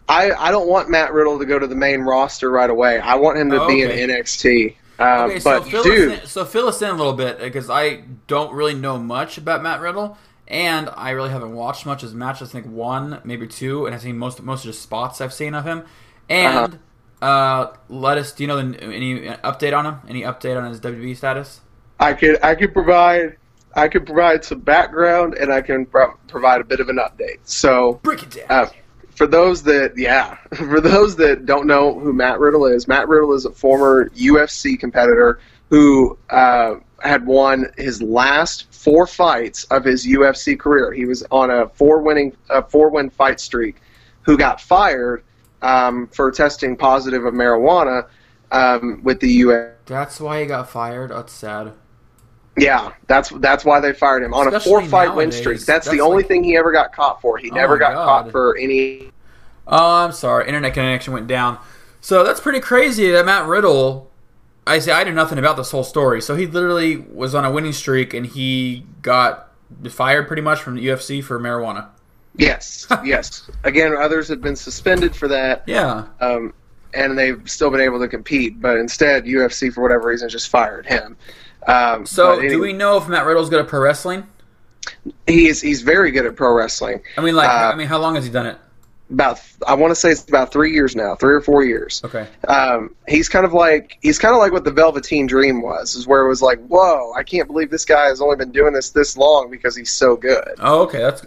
I I don't want Matt Riddle to go to the main roster right away. I want him to Oh, be okay. in NXT. Um, Okay, so but fill, dude, us in, so fill us in a little bit because I don't really know much about Matt Riddle, and I really haven't watched much of his matches. I think one, maybe two, and I've seen most most of the spots I've seen of him. And uh let us. Do you know the, any update on him? Any update on his WWE status? I could I could provide I could provide some background and I can pro- provide a bit of an update. So Break it down. Uh, for those that, yeah, for those that don't know who Matt Riddle is, Matt Riddle is a former UFC competitor who uh, had won his last four fights of his UFC career. He was on a four winning, a four win fight streak, who got fired um, for testing positive of marijuana um, with the U.S. That's why he got fired. That's sad. Yeah, that's that's why they fired him on a four fight win streak. That's, the That's only like- thing he ever got caught for. He Oh never my got God. caught for any. Oh, I'm sorry. Internet connection went down. So that's pretty crazy that Matt Riddle. I say I knew nothing about this whole story. So he literally was on a winning streak and he got fired pretty much from the UFC for marijuana. Yes, yes. Again, others had been suspended for that, Yeah. um, and they've still been able to compete. But instead, UFC for whatever reason just fired him. Um, So but do we know if Matt Riddle's good at pro wrestling? He's he's very good at pro wrestling. I mean, like, Uh, I mean, how long has he done it? About I want to say it's about three years now, three or four years. Okay. um, he's kind of like he's kind of like what the Velveteen Dream was, is where it was like, whoa, I can't believe this guy has only been doing this this long because he's so good. Oh, okay. That's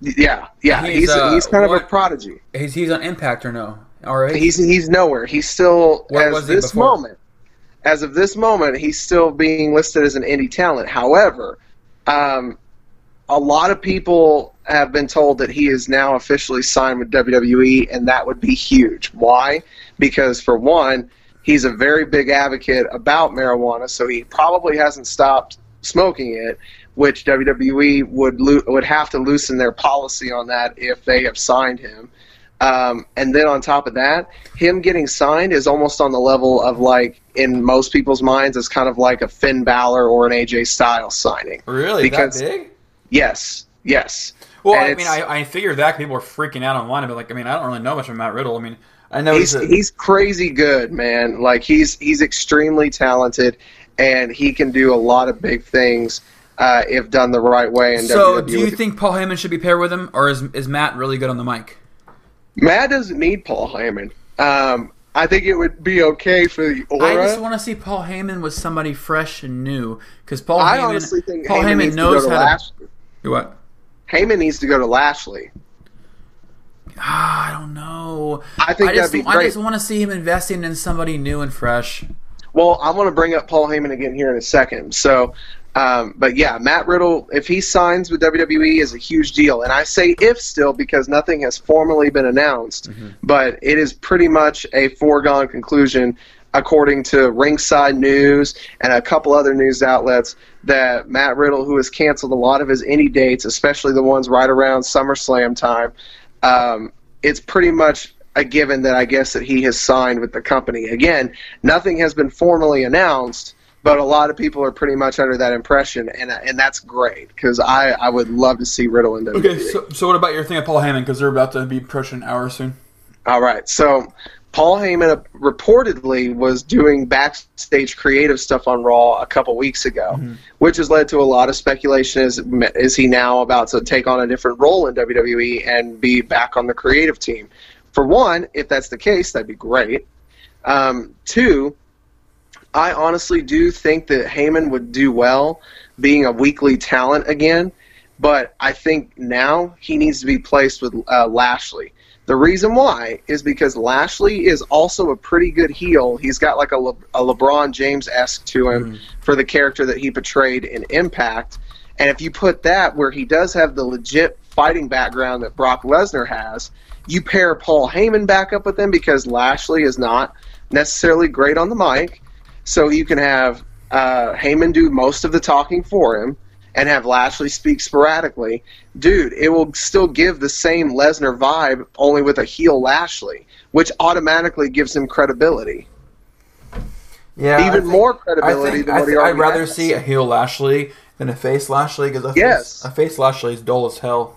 Yeah, yeah, He's, he's uh, he's kind of a prodigy. he's he's on Impact or no? All right. He's he's nowhere. He's still Where as he this before? moment. As of this moment, he's still being listed as an indie talent. However, um, a lot of people have been told that he is now officially signed with WWE, and that would be huge. Why? Because for one, he's a very big advocate about marijuana, so he probably hasn't stopped smoking it. Which WWE would lo- would have to loosen their policy on that if they have signed him. Um, and then on top of that, him getting signed is almost on the level of like in most people's minds is kind of like a Finn Balor or an AJ Styles signing. really because- that big? Yes, yes. Well, And I mean, I, I figured that people were freaking out online, but like, I mean, I don't really know much about Matt Riddle. I mean, I know he's he's, a, he's crazy good, man. Like he's he's extremely talented, and he can do a lot of big things uh, if done the right way. So. WWE. Do you think Paul Heyman should be paired with him, or is is Matt really good on the mic? Matt doesn't need Paul Heyman? Um, I think it would be okay for the aura. I just want to see Paul Heyman with somebody fresh and new, because Paul I Heyman, honestly think Paul Heyman, Heyman needs knows to go to how Lashley. to. What? Heyman needs to go to Lashley. Ah, I don't know. I think I just, that'd be great. I just want to see him investing in somebody new and fresh. Well, I want to bring up Paul Heyman again here in a second. So, um, but yeah, Matt Riddle, if he signs with WWE, is a huge deal. And I say if still because nothing has formally been announced, but it is pretty much a foregone conclusion, according to Ringside News and a couple other news outlets, that Matt Riddle, who has canceled a lot of his indie dates, especially the ones right around SummerSlam time, um, it's pretty much a given that I guess that he has signed with the company. Again, nothing has been formally announced, but a lot of people are pretty much under that impression, and and that's great because I, I would love to see Riddle in WWE. Okay, so, so what about your thing of Paul Heyman? Because they're about to be approaching an hour soon. All right, so Paul Heyman reportedly was doing backstage creative stuff on Raw a couple weeks ago, which has led to a lot of speculation. Is is he now about to take on a different role in WWE and be back on the creative team? For one, if that's the case, that'd be great. Um, two, I honestly do think that Heyman would do well being a weekly talent again, but I think now he needs to be placed with uh, Lashley. The reason why is because Lashley is also a pretty good heel. He's got like a, Le- a LeBron James esque to him for the character that he portrayed in Impact. And if you put that where he does have the legit fighting background that Brock Lesnar has, you pair Paul Heyman back up with him because Lashley is not necessarily great on the mic. So you can have uh, Heyman do most of the talking for him and have Lashley speak sporadically. Dude, it will still give the same Lesnar vibe, only with a heel Lashley, which automatically gives him credibility. Yeah, Even more credibility than what he already I'd rather has. see a heel Lashley than a face Lashley because a, Yes. face, a face Lashley is dull as hell.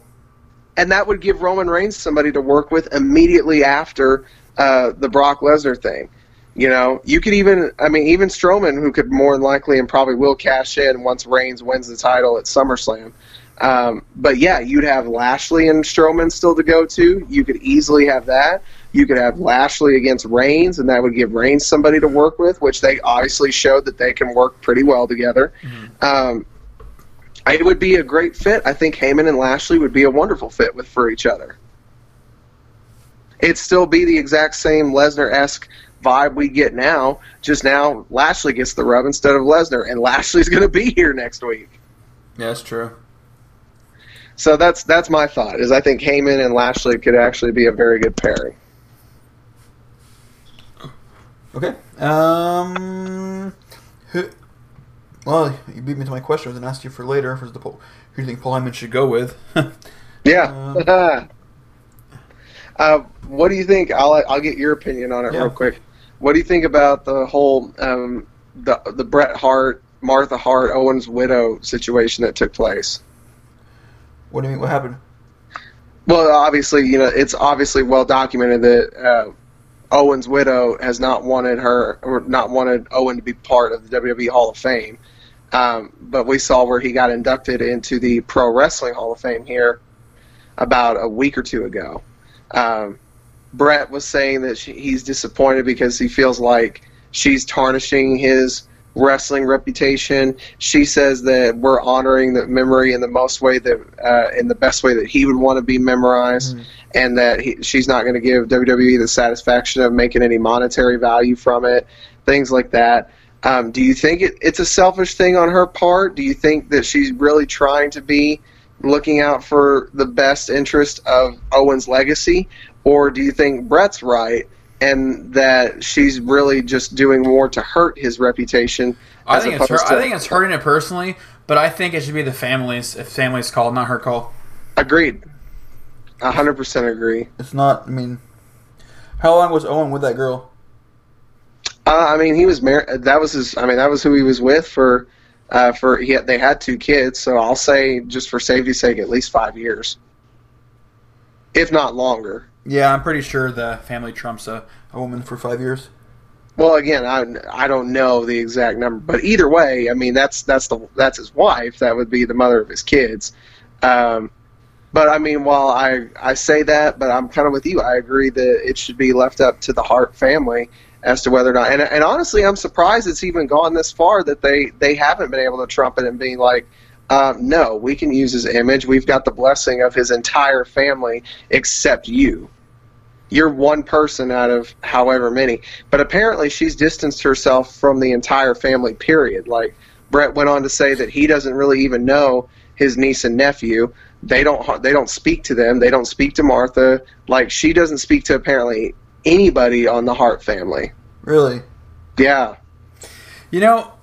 and that would give Roman Reigns somebody to work with immediately after uh, the Brock Lesnar thing. You know, you could even, I mean, even Strowman, who could more than likely and probably will cash in once Reigns wins the title at SummerSlam. Um, but yeah, you'd have Lashley and Strowman still to go to. You could easily have that. You could have Lashley against Reigns, and that would give Reigns somebody to work with, which they obviously showed that they can work pretty well together. Um, it would be a great fit. I think Heyman and Lashley would be a wonderful fit with for each other. It'd still be the exact same Lesnar esque vibe we get now. Just now, Lashley gets the rub instead of Lesnar, and Lashley's going to be here next week. Yeah, that's true. So that's that's my thought. Is I think Heyman and Lashley could actually be a very good pairing. Okay. Um. Who, well, you beat me to my question. I was going to ask you for later. For the who do you think Paul Heyman should go with? Yeah. uh, what do you think? I'll I'll get your opinion on it Yeah. real quick. What do you think about the whole um, the the Bret Hart, Martha Hart, Owen's widow situation that took place? what do you mean? What happened? Well, obviously, you know, it's obviously well documented that uh, Owen's widow has not wanted her or not wanted Owen to be part of the WWE Hall of Fame. Um, but we saw where he got inducted into the Pro Wrestling Hall of Fame here about a week or two ago. Um, Bret was saying that she, he's disappointed because he feels like she's tarnishing his wrestling reputation. She says that we're honoring the memory in the most way that uh, in the best way that he would want to be memorized, and that he, she's not going to give WWE the satisfaction of making any monetary value from it, things like that. Um, do you think it, it's a selfish thing on her part? Do you think that she's really trying to be looking out for the best interest of Owen's legacy, or do you think Bret's right and that she's really just doing more to hurt his reputation? I think it's her, opposed I think it's hurting it personally, but I think it should be the family's if families call, not her call. agreed. A hundred percent agree. It's not. I mean, how long was Owen with that girl? Uh, I mean, he was married. That was his. I mean, that was who he was with for. Uh, for he had, they had two kids, so I'll say just for safety's sake, at least five years, if not longer. Yeah, I'm pretty sure the family trumps a, a woman for five years. Well, again, I I don't know the exact number, but either way, I mean that's that's the that's his wife. That would be the mother of his kids. Um, but I mean, while I I say that, but I'm kind of with you. I agree that it should be left up to the Hart family as to whether or not. And and honestly, I'm surprised it's even gone this far that they they haven't been able to trump it and being like. Um, no, we can use his image. We've got the blessing of his entire family except you you're one person out of however many. But apparently, she's distanced herself from the entire family. Period. Like Bret went on to say that he doesn't really even know his niece and nephew. They don't. They don't speak to them. They don't speak to Martha. Like she doesn't speak to apparently anybody on the Hart family. Really? Yeah. You know,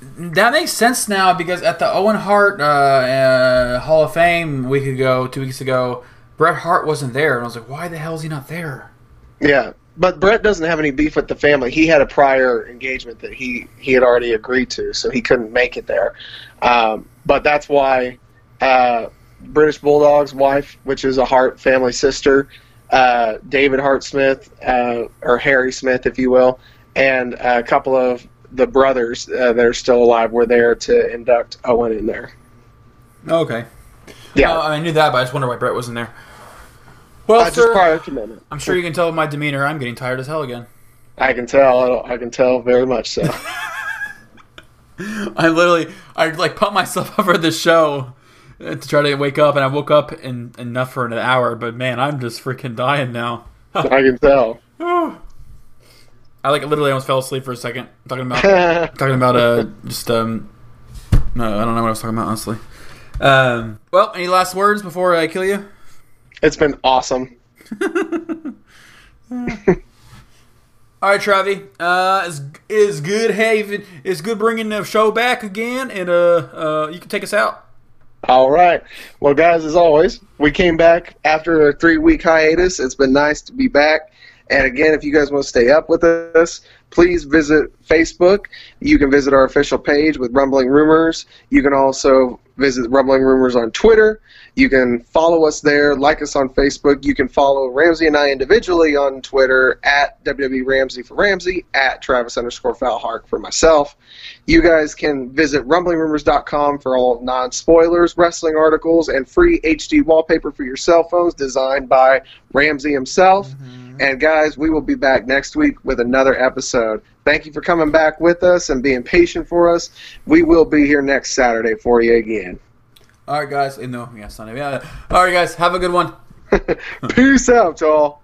that makes sense now because at the Owen Hart uh, uh, Hall of Fame a week ago, two weeks ago, Bret Hart wasn't there, and I was like, why the hell is he not there? Yeah. But Bret doesn't have any beef with the family. He had a prior engagement that he, he had already agreed to, so he couldn't make it there. Um, but that's why uh, British Bulldog's wife, which is a Hart family sister, uh, David Hart Smith, uh, or Harry Smith, if you will, and a couple of the brothers uh, that are still alive were there to induct Owen in there. Okay. Yeah. I knew that, but I just wonder why Bret wasn't there. Well, just sir, commitment. I'm sure you can tell by my demeanor I'm getting tired as hell again. I can tell. I can tell very much so. I literally, I like put myself up for the show uh, to try to wake up, and I woke up in enough for an hour. But man, I'm just freaking dying now. I can tell. I like literally almost fell asleep for a second talking about talking about uh just um no I don't know what I was talking about honestly. Um, well, any last words before I kill you? It's been awesome. All right, Travi. Uh, it's, it's good having it's good bringing the show back again, and uh, uh, you can take us out. All right. Well, guys, as always, we came back after a three week hiatus. It's been nice to be back. And again, if you guys want to stay up with us, please visit Facebook. You can visit our official page with Rumbling Rumors. You can also visit Rumbling Rumors on Twitter. You can follow us there, like us on Facebook. You can follow Ramsey and I individually on Twitter at WWE Ramsey for Ramsey, at Travis underscore Falhark for myself. You guys can visit rumblingrumors.com for all non spoilers, wrestling articles, and free HD wallpaper for your cell phones designed by Ramsey himself. Mm-hmm. And guys, we will be back next week with another episode. Thank you for coming back with us and being patient for us. We will be here next Saturday for you again. All right, guys. No, yeah, Sunday. Yeah. All right, guys. Have a good one. Peace out, y'all.